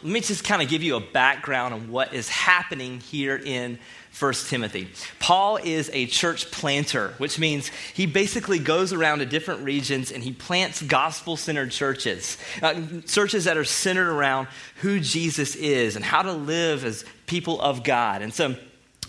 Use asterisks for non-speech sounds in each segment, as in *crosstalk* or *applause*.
Let me just kind of give you a background on what is happening here in 1 Timothy. Paul is a church planter, which means he basically goes around to different regions and he plants gospel centered churches, uh, churches that are centered around who Jesus is and how to live as people of God. And so,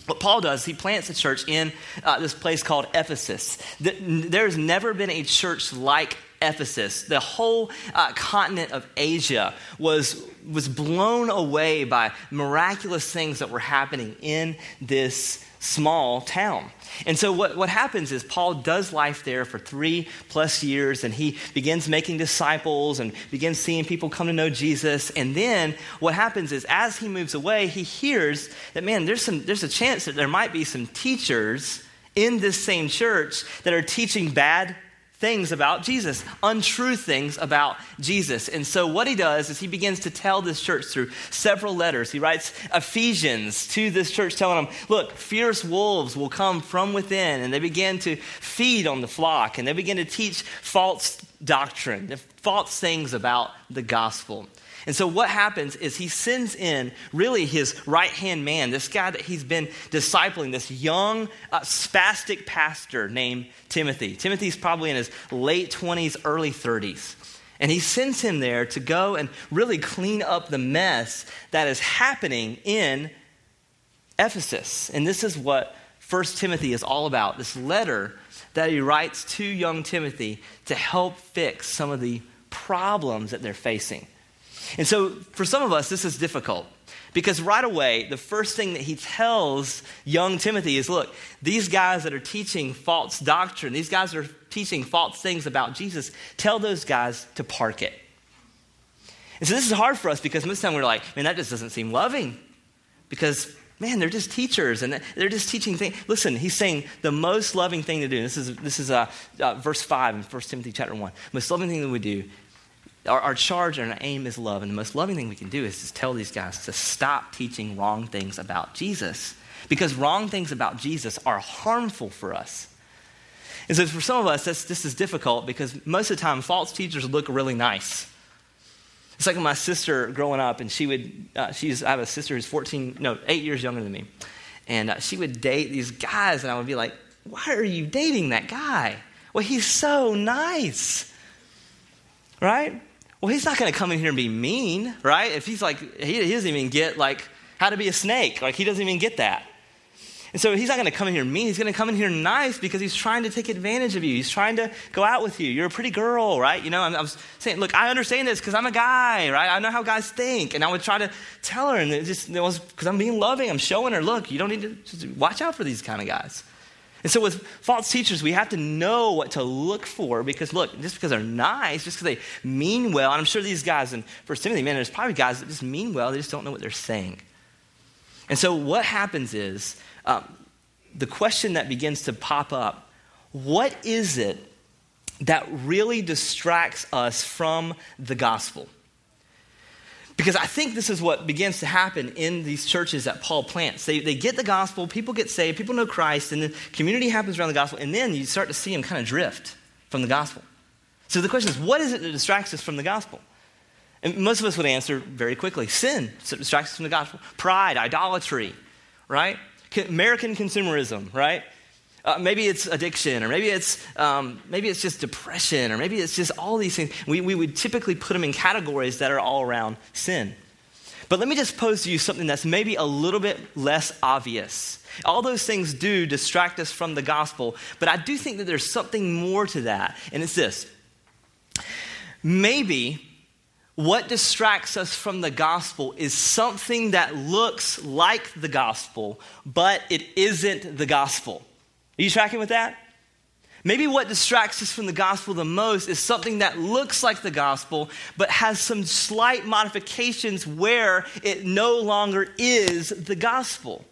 what Paul does, he plants a church in uh, this place called Ephesus. There's never been a church like Ephesus. The whole uh, continent of Asia was, was blown away by miraculous things that were happening in this small town. And so, what, what happens is Paul does life there for three plus years, and he begins making disciples and begins seeing people come to know Jesus. And then, what happens is, as he moves away, he hears that, man, there's, some, there's a chance that there might be some teachers in this same church that are teaching bad things about Jesus, untrue things about Jesus. And so, what he does is he begins to tell this church through several letters. He writes Ephesians to this church, telling them, Look, fierce wolves will come from within. And they begin to feed on the flock and they begin to teach false doctrine, the false things about the gospel. And so what happens is he sends in really his right hand man, this guy that he's been discipling, this young, uh, spastic pastor named Timothy. Timothy's probably in his late 20s, early 30s. And he sends him there to go and really clean up the mess that is happening in Ephesus. And this is what 1 Timothy is all about this letter that he writes to young Timothy to help fix some of the problems that they're facing. And so for some of us, this is difficult because right away, the first thing that he tells young Timothy is look, these guys that are teaching false doctrine, these guys are teaching false things about Jesus, tell those guys to park it. And so this is hard for us because most of the time we're like, man, that just doesn't seem loving. Because, man, they're just teachers and they're just teaching things. Listen, he's saying the most loving thing to do, this is, this is uh, uh, verse 5 in 1 Timothy chapter 1. Most loving thing that we do our, our, charge and our aim is love. And the most loving thing we can do is just tell these guys to stop teaching wrong things about Jesus. Because wrong things about Jesus are harmful for us. And so for some of us, this, this is difficult because most of the time, false teachers look really nice. It's like my sister growing up, and she would, uh, she's, I have a sister who's 14, no, eight years younger than me. And uh, she would date these guys, and I would be like, why are you dating that guy? Well, he's so nice. Right? Well, he's not going to come in here and be mean, right? If he's like, he, he, doesn't even get like how to be a snake. Like he doesn't even get that. And so he's not going to come in here mean. He's going to come in here nice because he's trying to take advantage of you. He's trying to go out with you. You're a pretty girl, right? You know, I was saying, look, I understand this because I'm a guy, right? I know how guys think. And I would try to tell her, and it just it was because I'm being loving. I'm showing her, look, you don't need to watch out for these kind of guys. And so, with false teachers, we have to know what to look for because, look, just because they're nice, just because they mean well, and I'm sure these guys in First Timothy, man, there's probably guys that just mean well, they just don't know what they're saying. And so, what happens is um, the question that begins to pop up what is it that really distracts us from the gospel? Because I think this is what begins to happen in these churches that Paul plants. They, they get the gospel, people get saved, people know Christ, and the community happens around the gospel, and then you start to see them kind of drift from the gospel. So the question is, what is it that distracts us from the gospel? And most of us would answer very quickly sin distracts us from the gospel. Pride, idolatry, right? American consumerism, right? Uh, maybe it's addiction, or maybe it's, um, maybe it's just depression, or maybe it's just all these things. We, we would typically put them in categories that are all around sin. But let me just pose to you something that's maybe a little bit less obvious. All those things do distract us from the gospel, but I do think that there's something more to that, and it's this. Maybe what distracts us from the gospel is something that looks like the gospel, but it isn't the gospel. Are you tracking with that? Maybe what distracts us from the gospel the most is something that looks like the gospel, but has some slight modifications where it no longer is the gospel.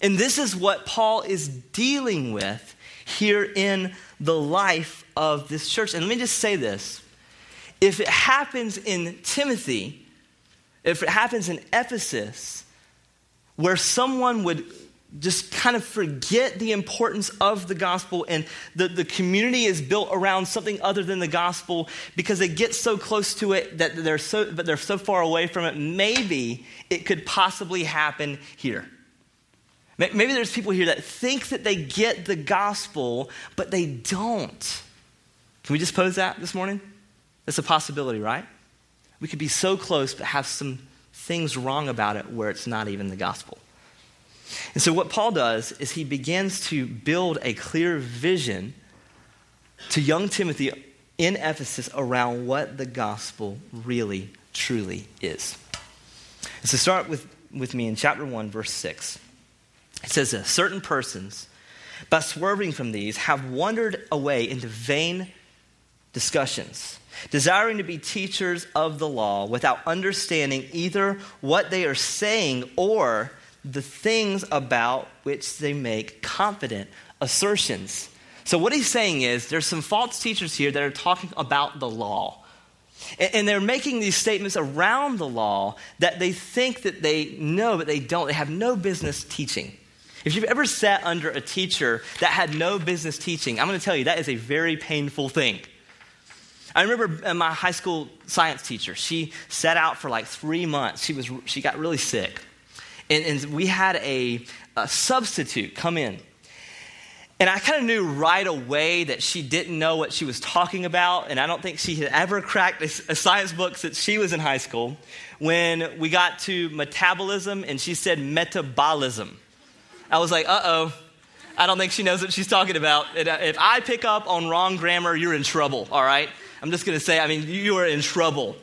And this is what Paul is dealing with here in the life of this church. And let me just say this if it happens in Timothy, if it happens in Ephesus, where someone would just kind of forget the importance of the gospel and the, the community is built around something other than the gospel because they get so close to it that they're so but they're so far away from it maybe it could possibly happen here. Maybe there's people here that think that they get the gospel but they don't. Can we just pose that this morning that's a possibility right we could be so close but have some things wrong about it where it's not even the gospel and so, what Paul does is he begins to build a clear vision to young Timothy in Ephesus around what the gospel really, truly is. And so, start with, with me in chapter 1, verse 6. It says this Certain persons, by swerving from these, have wandered away into vain discussions, desiring to be teachers of the law without understanding either what they are saying or the things about which they make confident assertions. So, what he's saying is there's some false teachers here that are talking about the law. And they're making these statements around the law that they think that they know, but they don't. They have no business teaching. If you've ever sat under a teacher that had no business teaching, I'm going to tell you that is a very painful thing. I remember uh, my high school science teacher. She sat out for like three months. She, was, she got really sick. And, and we had a, a substitute come in. And I kind of knew right away that she didn't know what she was talking about. And I don't think she had ever cracked a, a science book since she was in high school. When we got to metabolism and she said metabolism, I was like, uh oh, I don't think she knows what she's talking about. Uh, if I pick up on wrong grammar, you're in trouble, all right? I'm just going to say, I mean, you are in trouble.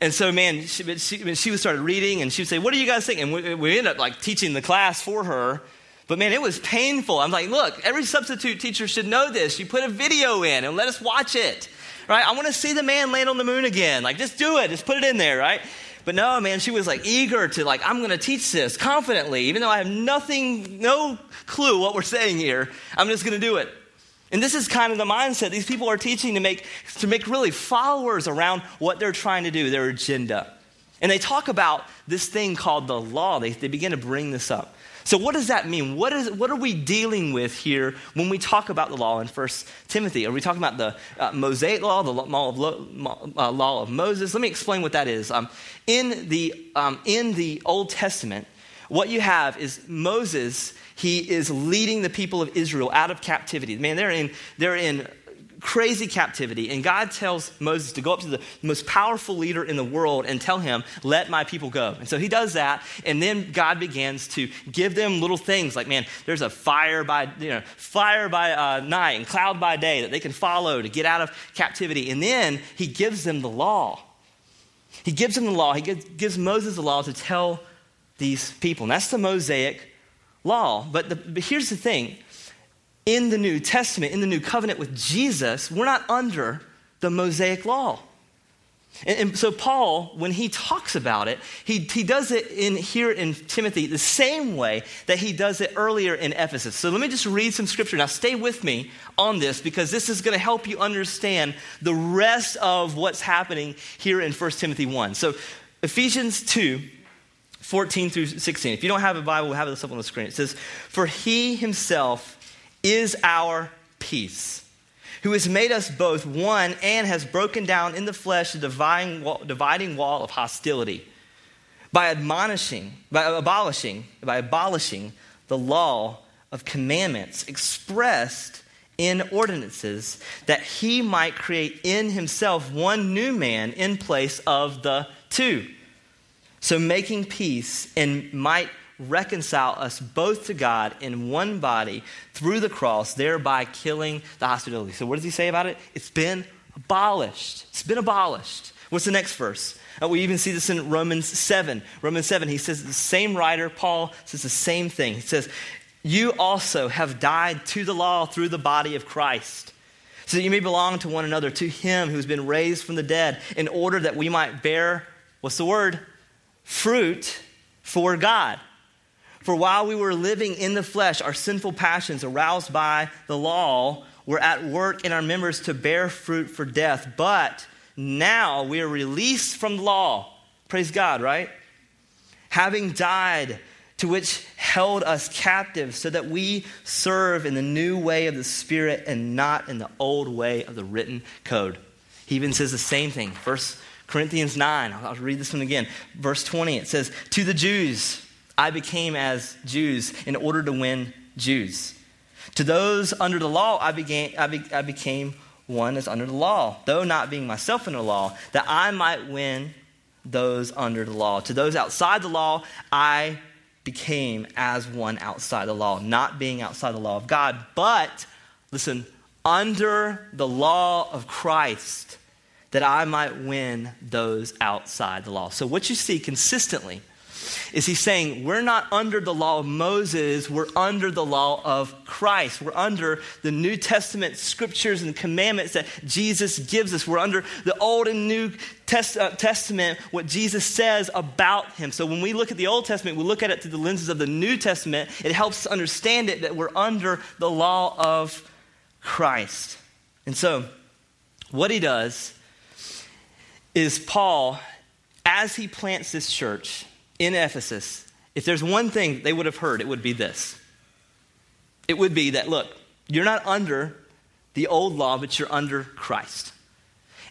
And so, man, she, she, she started reading and she would say, What do you guys think? And we, we ended up like teaching the class for her. But man, it was painful. I'm like, Look, every substitute teacher should know this. You put a video in and let us watch it, right? I want to see the man land on the moon again. Like, just do it, just put it in there, right? But no, man, she was like eager to like, I'm going to teach this confidently, even though I have nothing, no clue what we're saying here. I'm just going to do it. And this is kind of the mindset these people are teaching to make, to make really followers around what they're trying to do, their agenda. And they talk about this thing called the law. They, they begin to bring this up. So, what does that mean? What, is, what are we dealing with here when we talk about the law in 1 Timothy? Are we talking about the uh, Mosaic law, the law of, uh, law of Moses? Let me explain what that is. Um, in, the, um, in the Old Testament, what you have is Moses he is leading the people of Israel out of captivity. Man, they're in, they're in crazy captivity. And God tells Moses to go up to the most powerful leader in the world and tell him, Let my people go. And so he does that. And then God begins to give them little things like, man, there's a fire by, you know, fire by uh, night and cloud by day that they can follow to get out of captivity. And then he gives them the law. He gives them the law. He gives, Moses the law to tell these people. And that's the Mosaic law. But, the, but here's the thing in the New Testament, in the New Covenant with Jesus, we're not under the Mosaic law. And, so Paul, when he talks about it, he, he does it in here in Timothy the same way that he does it earlier in Ephesus. So let me just read some scripture. Now stay with me on this because this is going to help you understand the rest of what's happening here in 1 Timothy 1. So Ephesians 2, 14 through 16. If you don't have a Bible, we'll have this up on the screen. It says, For he himself is our peace, who has made us both one and has broken down in the flesh the dividing wall, dividing wall of hostility by admonishing, by abolishing, by abolishing the law of commandments expressed in ordinances, that he might create in himself one new man in place of the two. So making peace and might reconcile us both to God in one body through the cross, thereby killing the hostility. So, what does he say about it? It's been abolished. It's been abolished. What's the next verse? Uh, we even see this in Romans 7. Romans 7, he says the same writer, Paul, says the same thing. He says, You also have died to the law through the body of Christ, so that you may belong to one another, to him who has been raised from the dead, in order that we might bear, what's the word? fruit for God. For while we were living in the flesh, our sinful passions, aroused by the law, were at work in our members to bear fruit for death. But now we are released from the law. Praise God, right? Having died to which held us captive so that we serve in the new way of the Spirit and not in the old way of the written code. He even says the same thing. First Corinthians 9, I'll read this one again. Verse 20, it says, To the Jews, I became as Jews in order to win Jews. To those under the law, I, began, I, be, I became one as under the law, though not being myself under the law, that I might win those under the law. To those outside the law, I became as one outside the law, not being outside the law of God, but, listen, under the law of Christ, that I might win those outside the law. So, what you see consistently is he's saying we're not under the law of Moses, we're under the law of Christ. We're under the New Testament scriptures and commandments that Jesus gives us. We're under the Old and New Test, uh, Testament, what Jesus says about him. So when we look at the Old Testament, we look at it through the lenses of the New Testament. It helps us understand it that we're under the law of Christ. And so, what he does is Paul, as he plants this church, in Ephesus, if there's one thing they would have heard, it would be this. It would be that, look, you're not under the old law, but you're under Christ.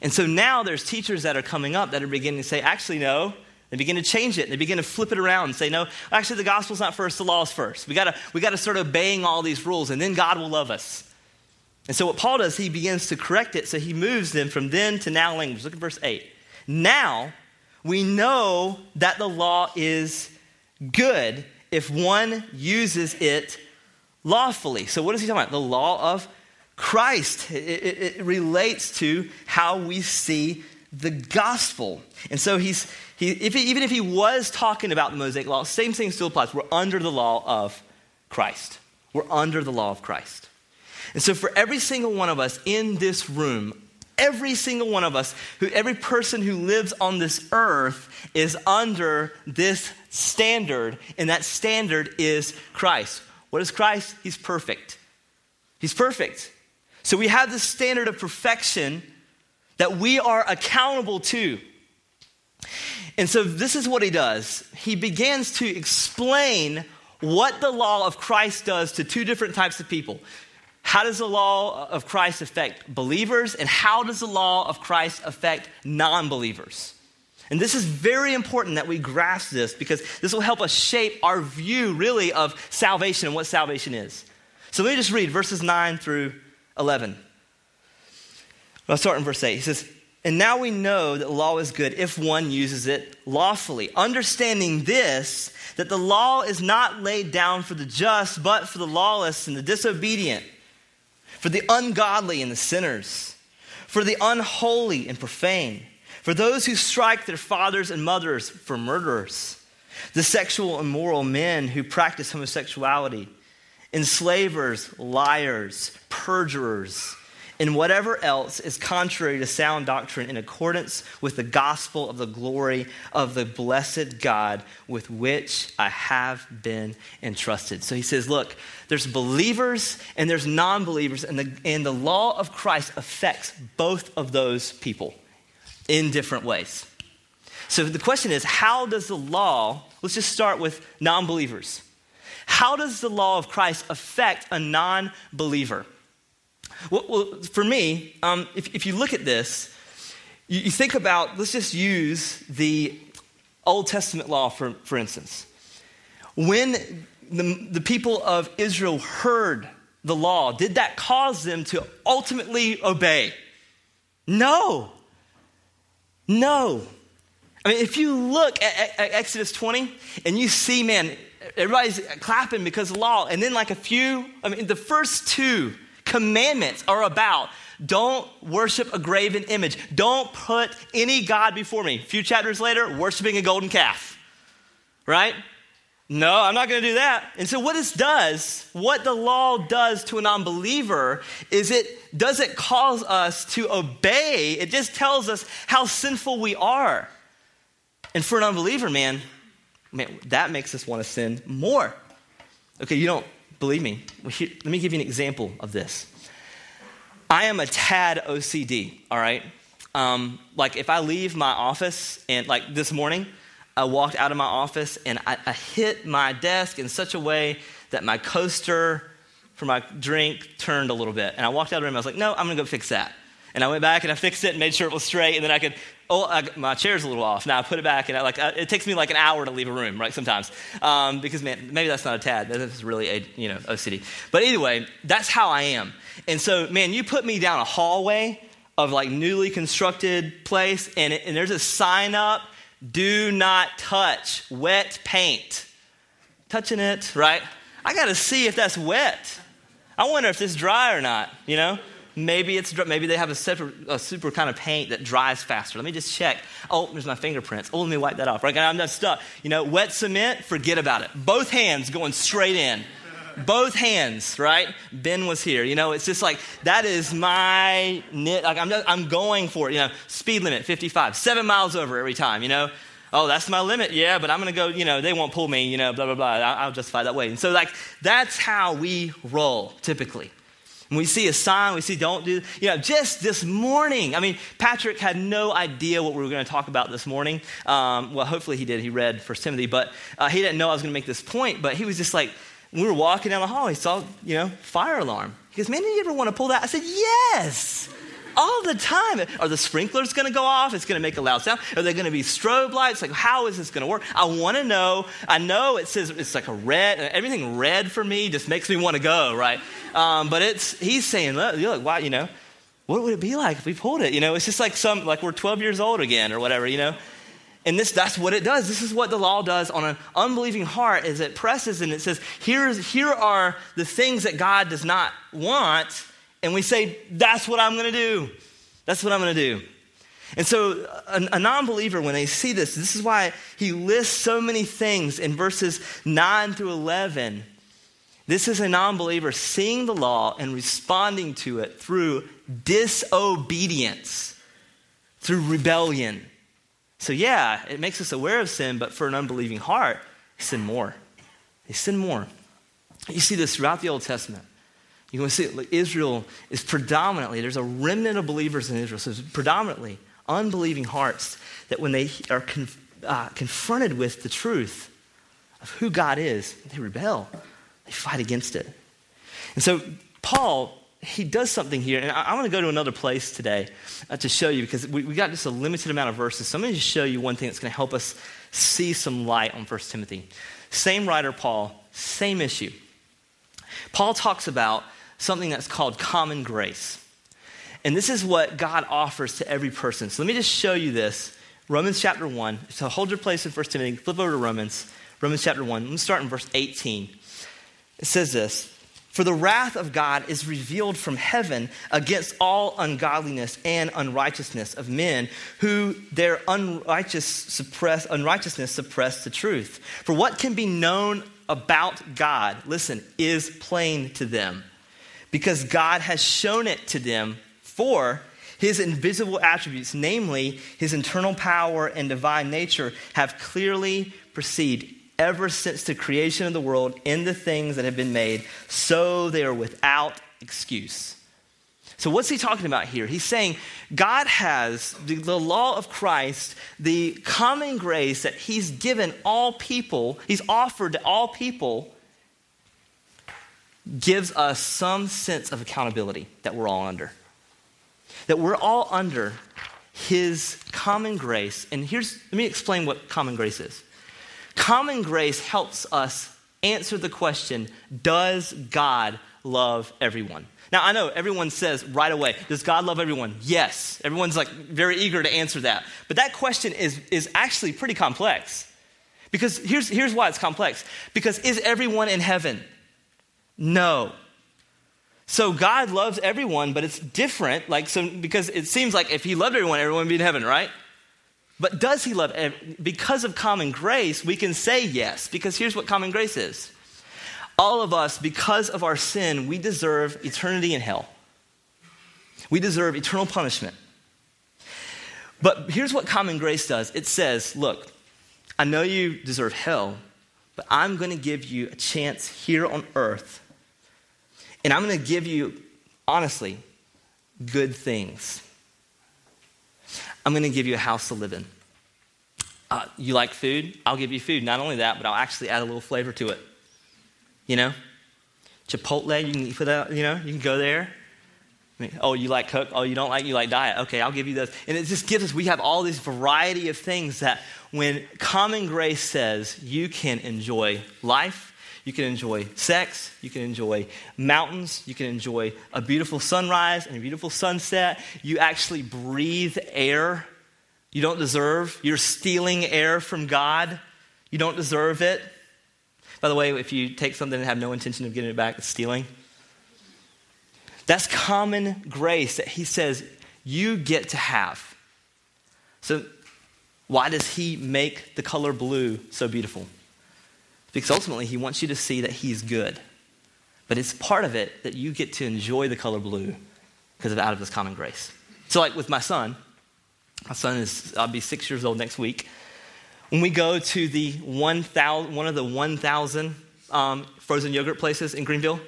And so now there's teachers that are coming up that are beginning to say, actually, no. They begin to change it. They begin to flip it around and say, no, actually, the gospel's not first, the law's first. We gotta, we gotta start obeying all these rules, and then God will love us. And so what Paul does, he begins to correct it. So he moves them from then to now language. Look at verse 8. Now, we know that the law is good if one uses it lawfully. So, what is he talking about? The law of Christ. It, it, it relates to how we see the gospel. And so, he's, he, if he, even if he was talking about the Mosaic law, same thing still applies. We're under the law of Christ. We're under the law of Christ. And so, for every single one of us in this room, every single one of us, who every person who lives on this earth is under this standard, and that standard is Christ. What is Christ? He's perfect. He's perfect. So we have this standard of perfection that we are accountable to. And so this is what he does. He begins to explain what the law of Christ does to two different types of people how does the law of Christ affect believers, and how does the law of Christ affect non believers? And this is very important that we grasp this because this will help us shape our view, really, of salvation and what salvation is. So let me just read verses 9 through 11. I'll start in verse 8. He says, And now we know that law is good if one uses it lawfully, understanding this, that the law is not laid down for the just, but for the lawless and the disobedient for the ungodly and the sinners, for the unholy and profane, for those who strike their fathers and mothers, for murderers, the sexual immoral men who practice homosexuality, enslavers, liars, perjurers in whatever else is contrary to sound doctrine in accordance with the gospel of the glory of the blessed God with which I have been entrusted. So he says, Look, there's believers and there's non believers, and the, and the law of Christ affects both of those people in different ways. So the question is, how does the law, let's just start with non believers. How does the law of Christ affect a non believer? Well, well for me, um, if, if you look at this, you, you think about, let's just use the Old Testament law, for, for instance. When the, the people of Israel heard the law, did that cause them to ultimately obey? No. No. I mean, if you look at, at, Exodus 20 and you see, man, everybody's clapping because of law, and then like a few, I mean, the first two commandments are about don't worship a graven image. Don't put any God before me. A few chapters later, worshiping a golden calf. Right? No, I'm not going to do that. And so, what this does, what the law does to a non believer, is it doesn't cause us to obey, it just tells us how sinful we are. And for an unbeliever, man, man that makes us want to sin more. Okay, you don't believe me. Let me give you an example of this. I am a tad OCD, all right? Um, like if I leave my office and like this morning, I walked out of my office and I, I hit my desk in such a way that my coaster for my drink turned a little bit. And I walked out of the room. I was like, no, I'm to go fix that. And I went back and I fixed it and made sure it was straight. And then I could, oh, I, my chair's a little off. Now I put it back and I, like, I, it takes me like an hour to leave a room, right? Sometimes, um, because man, maybe that's not a tad. That's really a you know OCD. But anyway, that's how I am. And so, man, you put me down a hallway of like newly constructed place, and, it, and there's a sign up: "Do not touch wet paint." Touching it, right? I got to see if that's wet. I wonder if it's dry or not. You know. Maybe it's maybe they have a super, a super kind of paint that dries faster. Let me just check. Oh, there's my fingerprints. Oh, let me wipe that off. Right, I'm not stuck. You know, wet cement, forget about it. Both hands going straight in. Both hands, right? Ben was here. You know, it's just like that is my knit. Like I'm, just, I'm going for it. You know, speed limit 55, seven miles over every time. You know, oh, that's my limit. Yeah, but I'm going to go, you know, they won't pull me, you know, blah, blah, blah. I'll justify that way. And so, like, that's how we roll typically. When we see a sign, we see don't do, you know, just this morning. I mean, Patrick had no idea what we were going to talk about this morning. Um, well, hopefully he did. He read First Timothy, but uh, he didn't know I was going to make this point. But he was just like, we were walking down the hall, he saw, you know, fire alarm. He goes, man, did you ever want to pull that? I said, yes all the time. Are the sprinklers going to go off? It's going to make a loud sound. Are they going to be strobe lights? Like, how is this going to work? I want to know. I know it says it's like a red. Everything red for me just makes me want to go, right? Um, but it's he's saying, look, look, why, you know, what would it be like if we pulled it? You know, it's just like some like we're 12 years old again or whatever, you know. And this, that's what it does. This is what the law does on an unbelieving heart is it presses and it says, Here's, here are the things that God does not want and we say, That's what I'm going to do. That's what I'm going to do. And so, a, a non believer, when they see this, this is why he lists so many things in verses 9 through 11. This is a non believer seeing the law and responding to it through disobedience, through rebellion. So, yeah, it makes us aware of sin, but for an unbelieving heart, they sin more. They sin more. You see this throughout the Old Testament. You can see Israel is predominantly, there's a remnant of believers in Israel, so it's predominantly unbelieving hearts that when they are conf- uh, confronted with the truth of who God is, they rebel, they fight against it. And so, Paul, he does something here, and I, I want to go to another place today uh, to show you because we, we got just a limited amount of verses. So, I'm going to just show you one thing that's going to help us see some light on 1 Timothy. Same writer, Paul, same issue. Paul talks about something that's called common grace. And this is what God offers to every person. So let me just show you this. Romans chapter 1. So hold your place in 1 Timothy. Flip over to Romans. Romans chapter 1. Let's start in verse 18. It says this For the wrath of God is revealed from heaven against all ungodliness and unrighteousness of men who their unrighteous suppress, unrighteousness suppress the truth. For what can be known about God, listen, is plain to them because God has shown it to them for his invisible attributes, namely his internal power and divine nature, have clearly perceived ever since the creation of the world in the things that have been made, so they are without excuse. So, what's he talking about here? He's saying God has the, the, law of Christ, the common grace that he's given all people, he's offered to all people gives us some sense of accountability that we're all under. That we're all under His common grace. And here's, let me explain what common grace is. Common grace helps us answer the question Does God love everyone? Now, I know everyone says right away, Does God love everyone? Yes. Everyone's like very eager to answer that. But that question is, is actually pretty complex. Because here's, here's why it's complex. Because is everyone in heaven? No. So God loves everyone, but it's different. Like so, because it seems like if He loved everyone, everyone would be in heaven, right? But does He love? Because of common grace, we can say yes. Because here's what common grace is: all of us, because of our sin, we deserve eternity in hell. We deserve eternal punishment. But here's what common grace does: it says, "Look, I know you deserve hell, but I'm going to give you a chance here on earth and I'm going to give you, honestly, good things. I'm going to give you a house to live in. Uh, you like food? I'll give you food. Not only that, but I'll actually add a little flavor to it. You know? Chipotle, you can put out, you know, you can go there. I mean, oh, you like Coke? Oh, you don't like, you like diet? Okay, I'll give you those. And it just gives us, we have all this variety of things that when common grace says you can enjoy life, you can enjoy sex, you can enjoy mountains, you can enjoy a beautiful sunrise and a beautiful sunset. You actually breathe air you don't deserve. You're stealing air from God. You don't deserve it. By the way, if you take something and have no intention of getting it back, it's stealing. That's common grace that he says you get to have. So, why does he make the color blue so beautiful? Because ultimately, he wants you to see that he's good. But it's part of it that you get to enjoy the color blue because of out of this common grace. So, like with my son, my son is, I'll be six years old next week. When we go to the 1,000, one of the 1,000 um, frozen yogurt places in Greenville,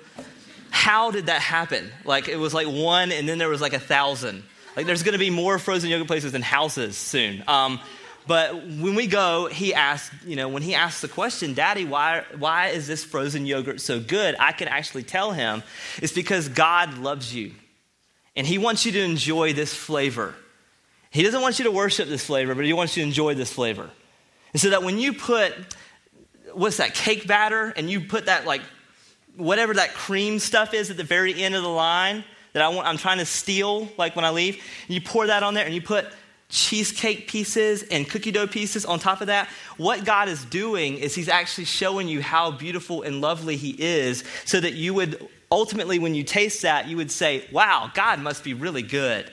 how did that happen? Like, it was like one, and then there was like a thousand. Like, there's to be more frozen yogurt places than houses soon. Um, but when we go, he asked, you know, when he asks the question, Daddy, why, why is this frozen yogurt so good? I can actually tell him it's because God loves you. And he wants you to enjoy this flavor. He doesn't want you to worship this flavor, but he wants you to enjoy this flavor. And so that when you put, what's that, cake batter, and you put that, like, whatever that cream stuff is at the very end of the line that I want, I'm trying to steal, like when I leave, and you pour that on there and you put cheesecake pieces and cookie dough pieces on top of that. What God is doing is He's actually showing you how beautiful and lovely He is so that you would ultimately, when you taste that, you would say, wow, God must be really good.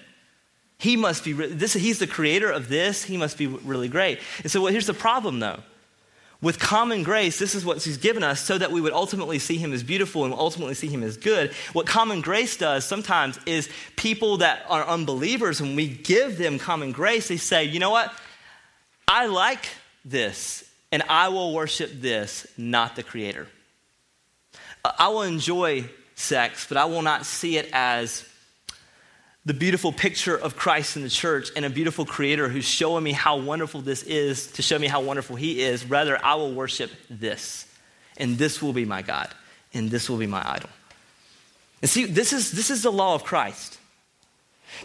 He must be, this, he's the creator of this. He must be really great. And so well, here's the problem, though. With common grace, this is what he's given us so that we would ultimately see him as beautiful and ultimately see him as good. What common grace does sometimes is people that are unbelievers, when we give them common grace, they say, you know what? I like this and I will worship this, not the creator. I will enjoy sex, but I will not see it as the beautiful picture of Christ in the church and a beautiful creator who's showing me how wonderful this is to show me how wonderful he is. Rather, I will worship this, and this will be my God, and this will be my idol. And see, this is, this is the law of Christ.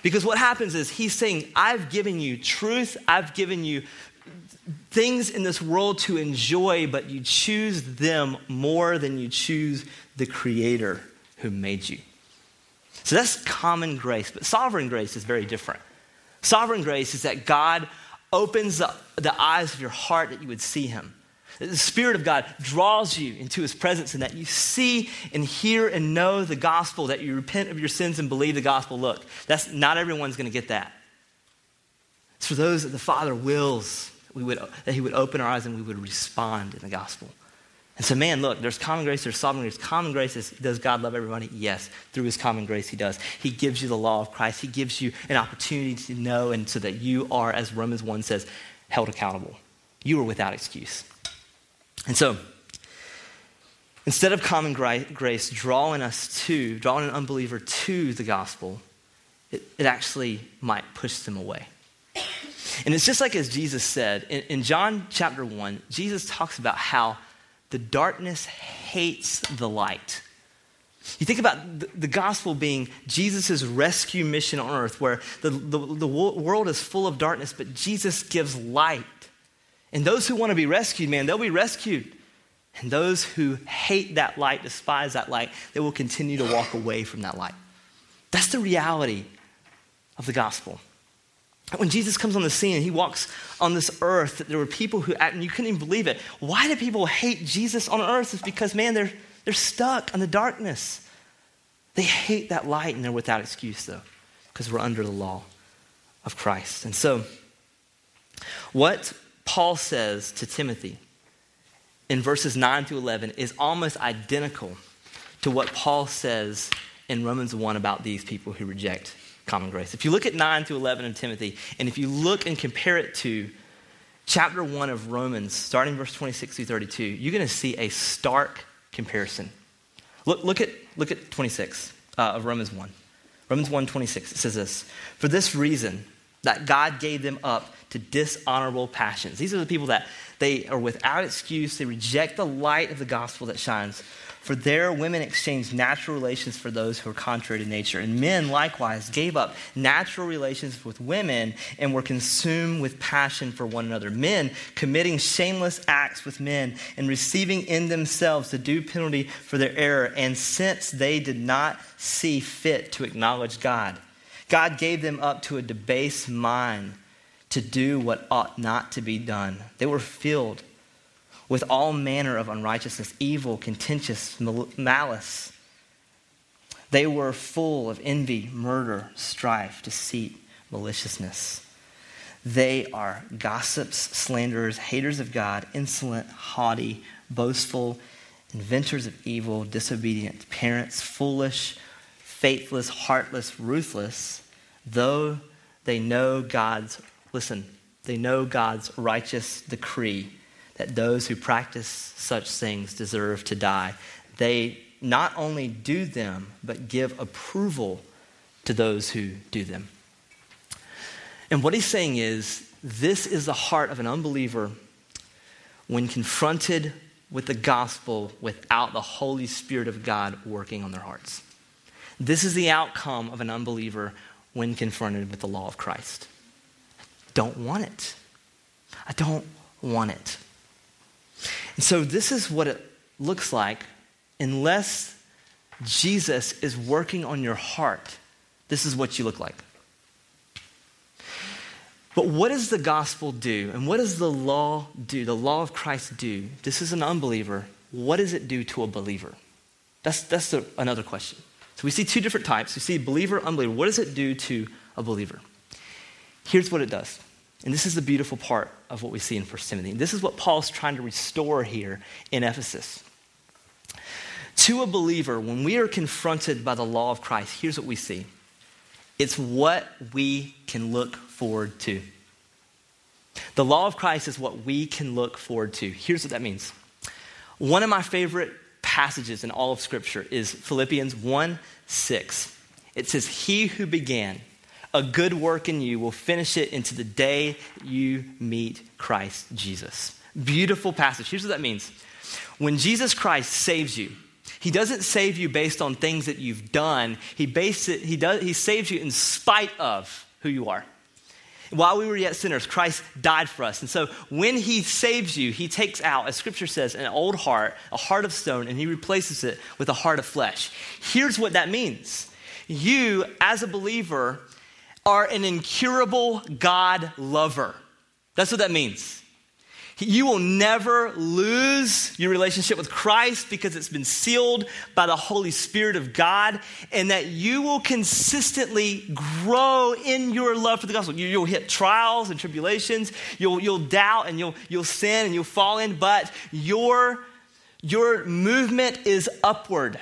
Because what happens is he's saying, I've given you truth, I've given you things in this world to enjoy, but you choose them more than you choose the creator who made you. So that's common grace, but sovereign grace is very different. Sovereign grace is that God opens the, the eyes of your heart that you would see Him. That the Spirit of God draws you into His presence and that you see and hear and know the gospel, that you repent of your sins and believe the gospel. Look, that's not everyone's going to get that. It's for those that the Father wills we would, that He would open our eyes and we would respond in the gospel. And so, man, look, there's common grace, there's sovereign grace. Common grace is does God love everybody? Yes. Through his common grace, he does. He gives you the law of Christ, he gives you an opportunity to know, and so that you are, as Romans 1 says, held accountable. You are without excuse. And so, instead of common grace drawing us to, drawing an unbeliever to the gospel, it, it actually might push them away. And it's just like as Jesus said in, in John chapter 1, Jesus talks about how the darkness hates the light. You think about the, gospel being Jesus' rescue mission on earth, where the, the, the world is full of darkness, but Jesus gives light. And those who want to be rescued, man, they'll be rescued. And those who hate that light, despise that light, they will continue to walk away from that light. That's the reality of the gospel. When Jesus comes on the scene and he walks on this earth, that there were people who, and you couldn't even believe it. Why do people hate Jesus on earth? It's because, man, they're, they're stuck in the darkness. They hate that light and they're without excuse, though, because we're under the law of Christ. And so, what Paul says to Timothy in verses 9 through 11 is almost identical to what Paul says in Romans 1 about these people who reject common grace. If you look at 9 to 11 in Timothy, and if you look and compare it to chapter 1 of Romans, starting verse 26 through 32, you're going to see a stark comparison. Look, look, at, look at 26 uh, of Romans 1. Romans 1 26, it says this For this reason, that God gave them up to dishonorable passions. These are the people that they are without excuse. They reject the light of the gospel that shines. For there, women exchanged natural relations for those who are contrary to nature. And men likewise gave up natural relations with women and were consumed with passion for one another. Men committing shameless acts with men and receiving in themselves the due penalty for their error. And since they did not see fit to acknowledge God, God gave them up to a debased mind to do what ought not to be done. They were filled with all manner of unrighteousness, evil, contentious, malice. They were full of envy, murder, strife, deceit, maliciousness. They are gossips, slanderers, haters of God, insolent, haughty, boastful, inventors of evil, disobedient, parents, foolish, faithless, heartless, ruthless, though they know God's, listen, they know God's righteous decree that those who practice such things deserve to die. They not only do them, but give approval to those who do them. And what he's saying is this is the heart of an unbeliever when confronted with the gospel without the Holy Spirit of God working on their hearts. This is the outcome of an unbeliever when confronted with the law of Christ. Don't want it. I don't want it. And so, this is what it looks like unless Jesus is working on your heart. This is what you look like. But what does the gospel do? And what does the law do? The law of Christ do? This is an unbeliever. What does it do to a believer? That's, that's the, another question. So we see two different types. We see believer, unbeliever. What does it do to a believer? Here's what it does and this is the beautiful part of what we see in 1 Timothy. This is what Paul's trying to restore here in Ephesus. To a believer, when we are confronted by the law of Christ, here's what we see it's what we can look forward to. The law of Christ is what we can look forward to. Here's what that means. One of my favorite passages in all of Scripture is Philippians 1 6. It says, He who began a good work in you will finish it into the day you meet Christ Jesus. Beautiful passage. Here's what that means. When Jesus Christ saves you, he doesn't save you based on things that you've done. He, based it, he, does, he saves you in spite of who you are. While we were yet sinners, Christ died for us. And so when he saves you, he takes out, as scripture says, an old heart, a heart of stone, and he replaces it with a heart of flesh. Here's what that means you, as a believer, are an incurable God lover. That's what that means. You will never lose your relationship with Christ because it's been sealed by the Holy Spirit of God, and that you will consistently grow in your love for the gospel. You, will hit trials and tribulations, you'll, you'll doubt and you'll, you'll sin and you'll fall in, but your, your movement is upward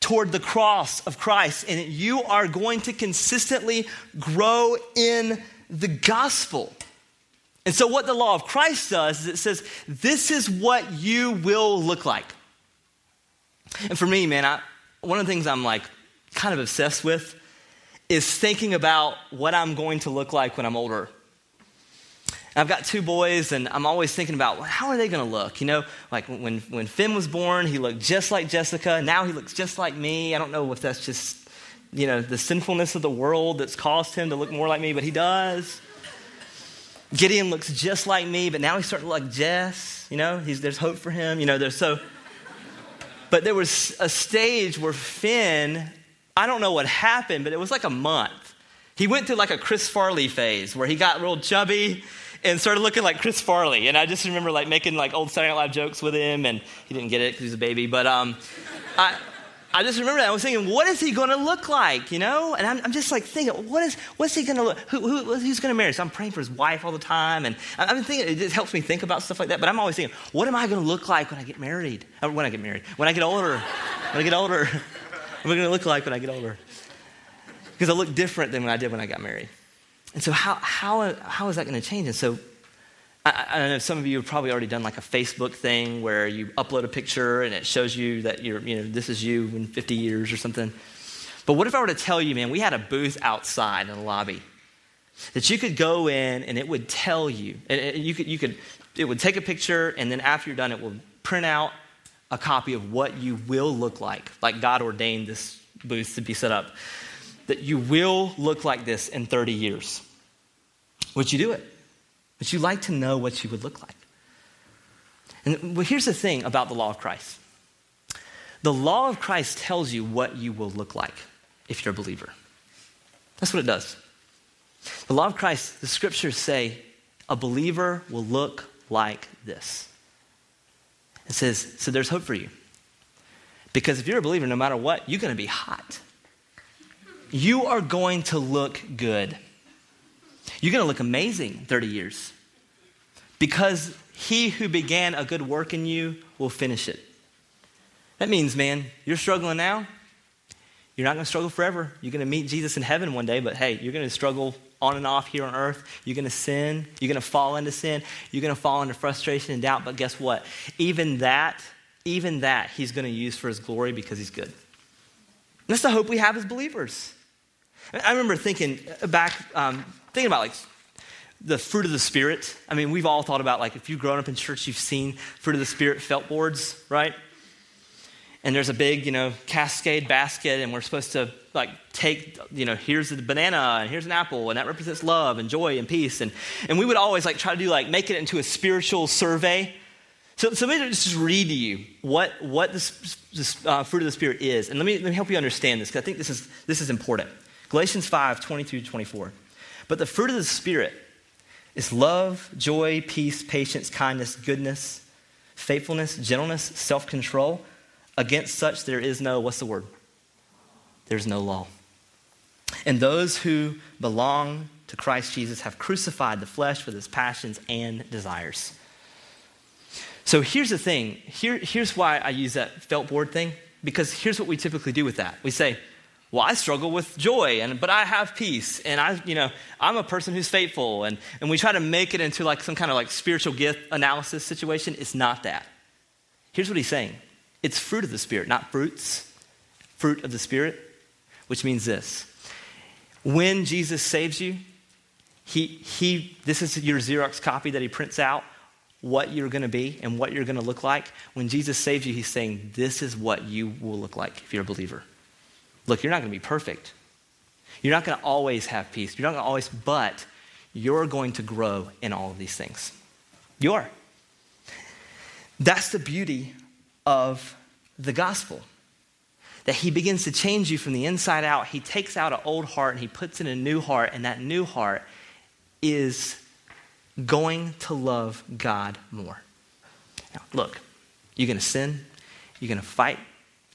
toward the cross of Christ, and you are going to consistently grow in the gospel. And so, what the law of Christ does is it says, This is what you will look like. And for me, man, I, one of the things I'm like kind of obsessed with is thinking about what I'm going to look like when I'm older. I've got two boys, and I'm always thinking about well, how are they going to look? You know, like when, when Finn was born, he looked just like Jessica. Now he looks just like me. I don't know if that's just, you know, the sinfulness of the world that's caused him to look more like me, but he does. Gideon looks just like me, but now he's starting to look like Jess. You know, there's hope for him. You know, there's so. But there was a stage where Finn, I don't know what happened, but it was like a month. He went through like a Chris Farley phase where he got real chubby and started looking like Chris Farley. And I just remember like making like old Saturday Night Live jokes with him, and he didn't get it because he was a baby. But um, I. I just remember that. I was thinking, what is he going to look like, you know? And I'm, I'm just like thinking, what is, what's he going to look, who, who, who's going to marry? So I'm praying for his wife all the time. And I'm thinking, it just helps me think about stuff like that. But I'm always thinking, what am I going to look like when I get married? Or when I get married, when I get older, when I get older, *laughs* what am I going to look like when I get older? Because I look different than when I did when I got married. And so, how, how, how is that going to change? And so, I, I, know some of you have probably already done like a Facebook thing where you upload a picture and it shows you that you're, you know, this is you in 50 years or something. But what if I were to tell you, man, we had a booth outside in the lobby that you could go in and it would tell you, and you could, you could, it would take a picture, and then after you're done, it will print out a copy of what you will look like, like God ordained this booth to be set up, that you will look like this in 30 years. Would you do it? Would you like to know what you would look like? And well, here's the thing about the law of Christ the law of Christ tells you what you will look like if you're a believer. That's what it does. The law of Christ, the scriptures say, a believer will look like this. It says, so there's hope for you. Because if you're a believer, no matter what, you're going to be hot. You are going to look good. You're going to look amazing 30 years. Because he who began a good work in you will finish it. That means, man, you're struggling now. You're not going to struggle forever. You're going to meet Jesus in heaven one day, but hey, you're going to struggle on and off here on earth. You're going to sin. You're going to fall into sin. You're going to fall into frustration and doubt. But guess what? Even that, even that, he's going to use for his glory because he's good. And that's the hope we have as believers. I remember thinking back, um, thinking about like the fruit of the Spirit. I mean, we've all thought about like if you've grown up in church, you've seen fruit of the Spirit felt boards, right? and there's a big, you know, cascade basket, and we're supposed to like take, you know, here's a banana and here's an apple, and that represents love and joy and peace. And, and we would always like try to do like make it into a spiritual survey. So, so let me just read to you what, what this, this uh, fruit of the Spirit is. And let me, let me help you understand this, because I think this is, this is important. Galatians 5 22 24. But the fruit of the Spirit is love, joy, peace, patience, kindness, goodness, faithfulness, gentleness, self control. Against such there is no, what's the word? There's no law. And those who belong to Christ Jesus have crucified the flesh with its passions and desires. So here's the thing. Here, here's why I use that felt board thing, because here's what we typically do with that. We say, well, I struggle with joy, and but I have peace, and I, you know, I'm a person who's faithful, and, and we try to make it into like some kind of like spiritual gift analysis situation. It's not that. Here's what he's saying. It's fruit of the Spirit, not fruits. Fruit of the Spirit, which means this. When Jesus saves you, he, he, this is your Xerox copy that he prints out, what you're going to be and what you're going to look like. When Jesus saves you, he's saying, This is what you will look like if you're a believer. Look, you're not going to be perfect. You're not going to always have peace. You're not going to always, but you're going to grow in all of these things. You are. That's the beauty of the gospel. That he begins to change you from the inside out. He takes out an old heart and he puts in a new heart, and that new heart is going to love God more. Now, look, you're going to sin, you're going to fight,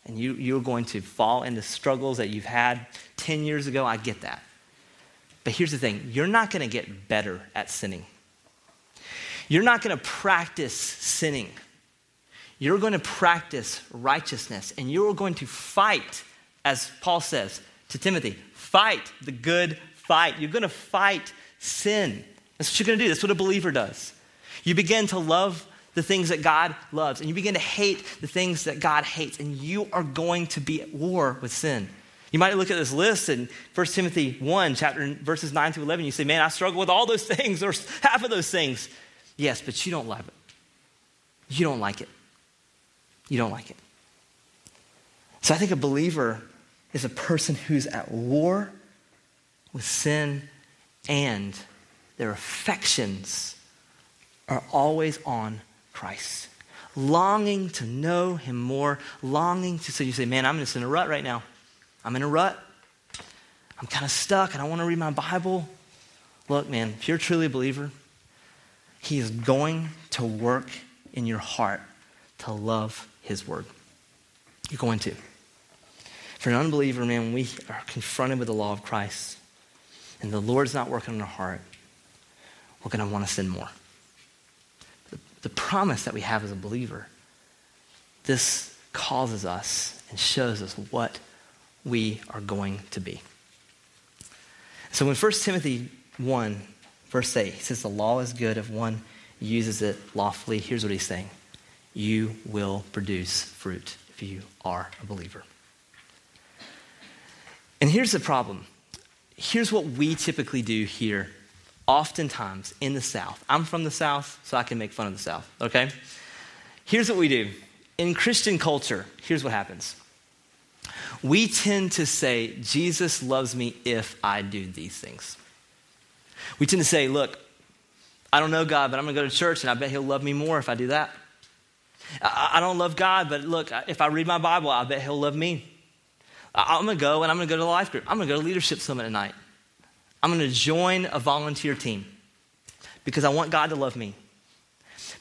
and you, you're going to fall into struggles that you've had 10 years ago. I get that. But here's the thing you're not going to get better at sinning. You're not going to practice sinning you're going to practice righteousness and you're going to fight, as Paul says to Timothy, fight the good fight. You're going to fight sin. That's what you're going to do. That's what a believer does. You begin to love the things that God loves, and you begin to hate the things that God hates, and you are going to be at war with sin. You might look at this list in 1 Timothy 1, chapter verses 9 to 11. You say, Man, I struggle with all those *laughs* things, or half of those things. Yes, but you don't love it. You don't like it you don't like it. So I think a believer is a person who's at war with sin and their affections are always on Christ. Longing to know him more, longing to, so you say, man, I'm just in a rut right now. I'm in a rut. I'm kind of stuck. And I don't want to read my Bible. Look, man, if you're truly a believer, he is going to work in your heart to love his word. You're going to. For an unbeliever, man, when we are confronted with the law of Christ and the Lord's not working in our heart, we're going to want to sin more. The, promise that we have as a believer, this causes us and shows us what we are going to be. So in 1 Timothy 1, verse 8, he says, The law is good if one uses it lawfully. Here's what he's saying you will produce fruit if you are a believer. And here's the problem here's what we typically do here, oftentimes in the South. I'm from the South, so I can make fun of the South, okay? Here's what we do. In Christian culture, here's what happens. We tend to say, Jesus loves me if I do these things. We tend to say, look, I don't know God, but I'm going to go to church and I bet he'll love me more if I do that. I, don't love God, but look, if I read my Bible, I bet he'll love me. I'm going to go and I'm going to go to the life group. I'm going to go to leadership summit tonight. I'm going to join a volunteer team because I want God to love me.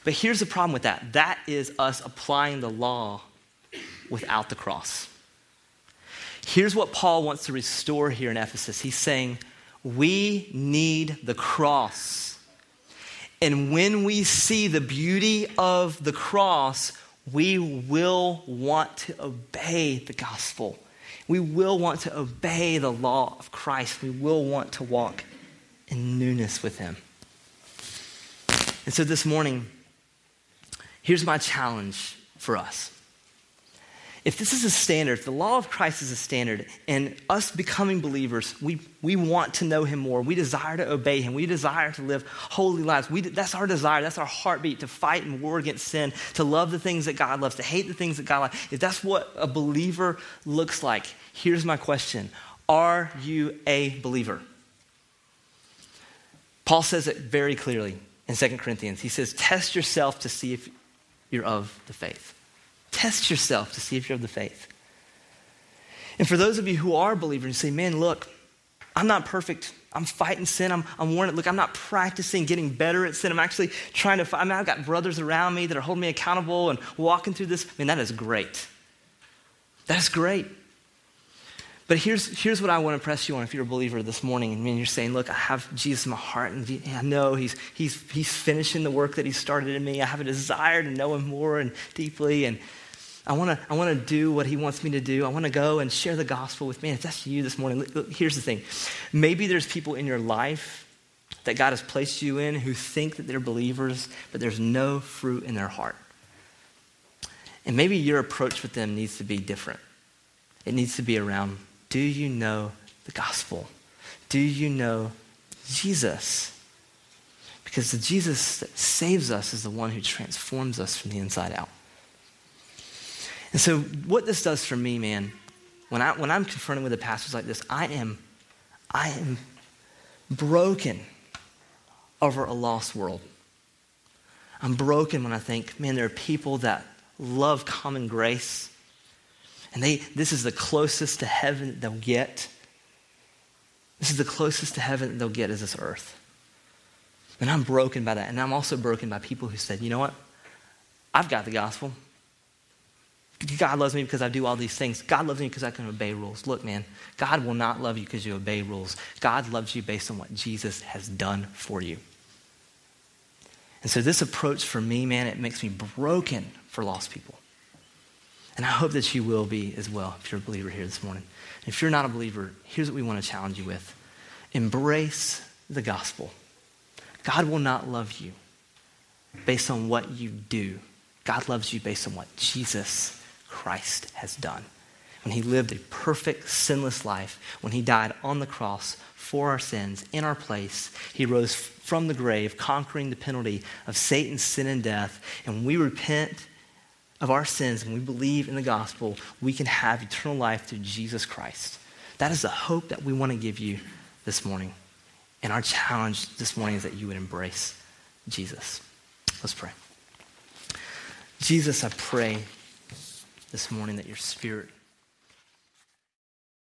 But here's the problem with that that is us applying the law without the cross. Here's what Paul wants to restore here in Ephesus. He's saying, We need the cross. And when we see the beauty of the cross, we will want to obey the gospel. We will want to obey the law of Christ. We will want to walk in newness with Him. And so this morning, here's my challenge for us. If this is a standard, if the law of Christ is a standard, and us becoming believers, we, we want to know Him more. We desire to obey Him. We desire to live holy lives. We, that's our desire. That's our heartbeat to fight and war against sin, to love the things that God loves, to hate the things that God loves. If that's what a believer looks like, here's my question Are you a believer? Paul says it very clearly in 2 Corinthians. He says, Test yourself to see if you're of the faith. Test yourself to see if you're of the faith. And for those of you who are believers, you say, man, look, I'm not perfect. I'm fighting sin. I'm, I'm warning. Look, I'm not practicing getting better at sin. I'm actually trying to, I mean, I've got brothers around me that are holding me accountable and walking through this. I mean, that is great. That's great. But here's, here's what I want to press you on if you're a believer this morning. Mean, you're saying, look, I have Jesus in my heart, and I know he's, he's, he's finishing the work that he started in me. I have a desire to know him more and deeply, and I want to I wanna do what he wants me to do. I want to go and share the gospel with me. If that's you this morning, look, here's the thing. Maybe there's people in your life that God has placed you in who think that they're believers, but there's no fruit in their heart. And maybe your approach with them needs to be different. It needs to be around do you know the gospel? Do you know Jesus? Because the Jesus that saves us is the one who transforms us from the inside out. And so, what this does for me, man, when, I, when I'm confronted with a passage like this, I am, I am broken over a lost world. I'm broken when I think, man, there are people that love common grace and they, this is the closest to heaven they'll get. This is the closest to heaven they'll get is this earth. And I'm broken by that. And I'm also broken by people who said, you know what? I've got the gospel. God loves me because I do all these things. God loves me because I can obey rules. Look, man, God will not love you because you obey rules. God loves you based on what Jesus has done for you. And so, this approach for me, man, it makes me broken for lost people. And I hope that you will be as well if you're a believer here this morning. If you're not a believer, here's what we want to challenge you with embrace the gospel. God will not love you based on what you do, God loves you based on what Jesus Christ has done. When he lived a perfect, sinless life, when he died on the cross for our sins in our place, he rose from the grave, conquering the penalty of Satan's sin and death. And when we repent of our sins and we believe in the gospel, we can have eternal life through Jesus Christ. That is the hope that we want to give you this morning. And our challenge this morning is that you would embrace Jesus. Let's pray. Jesus, I pray this morning that your spirit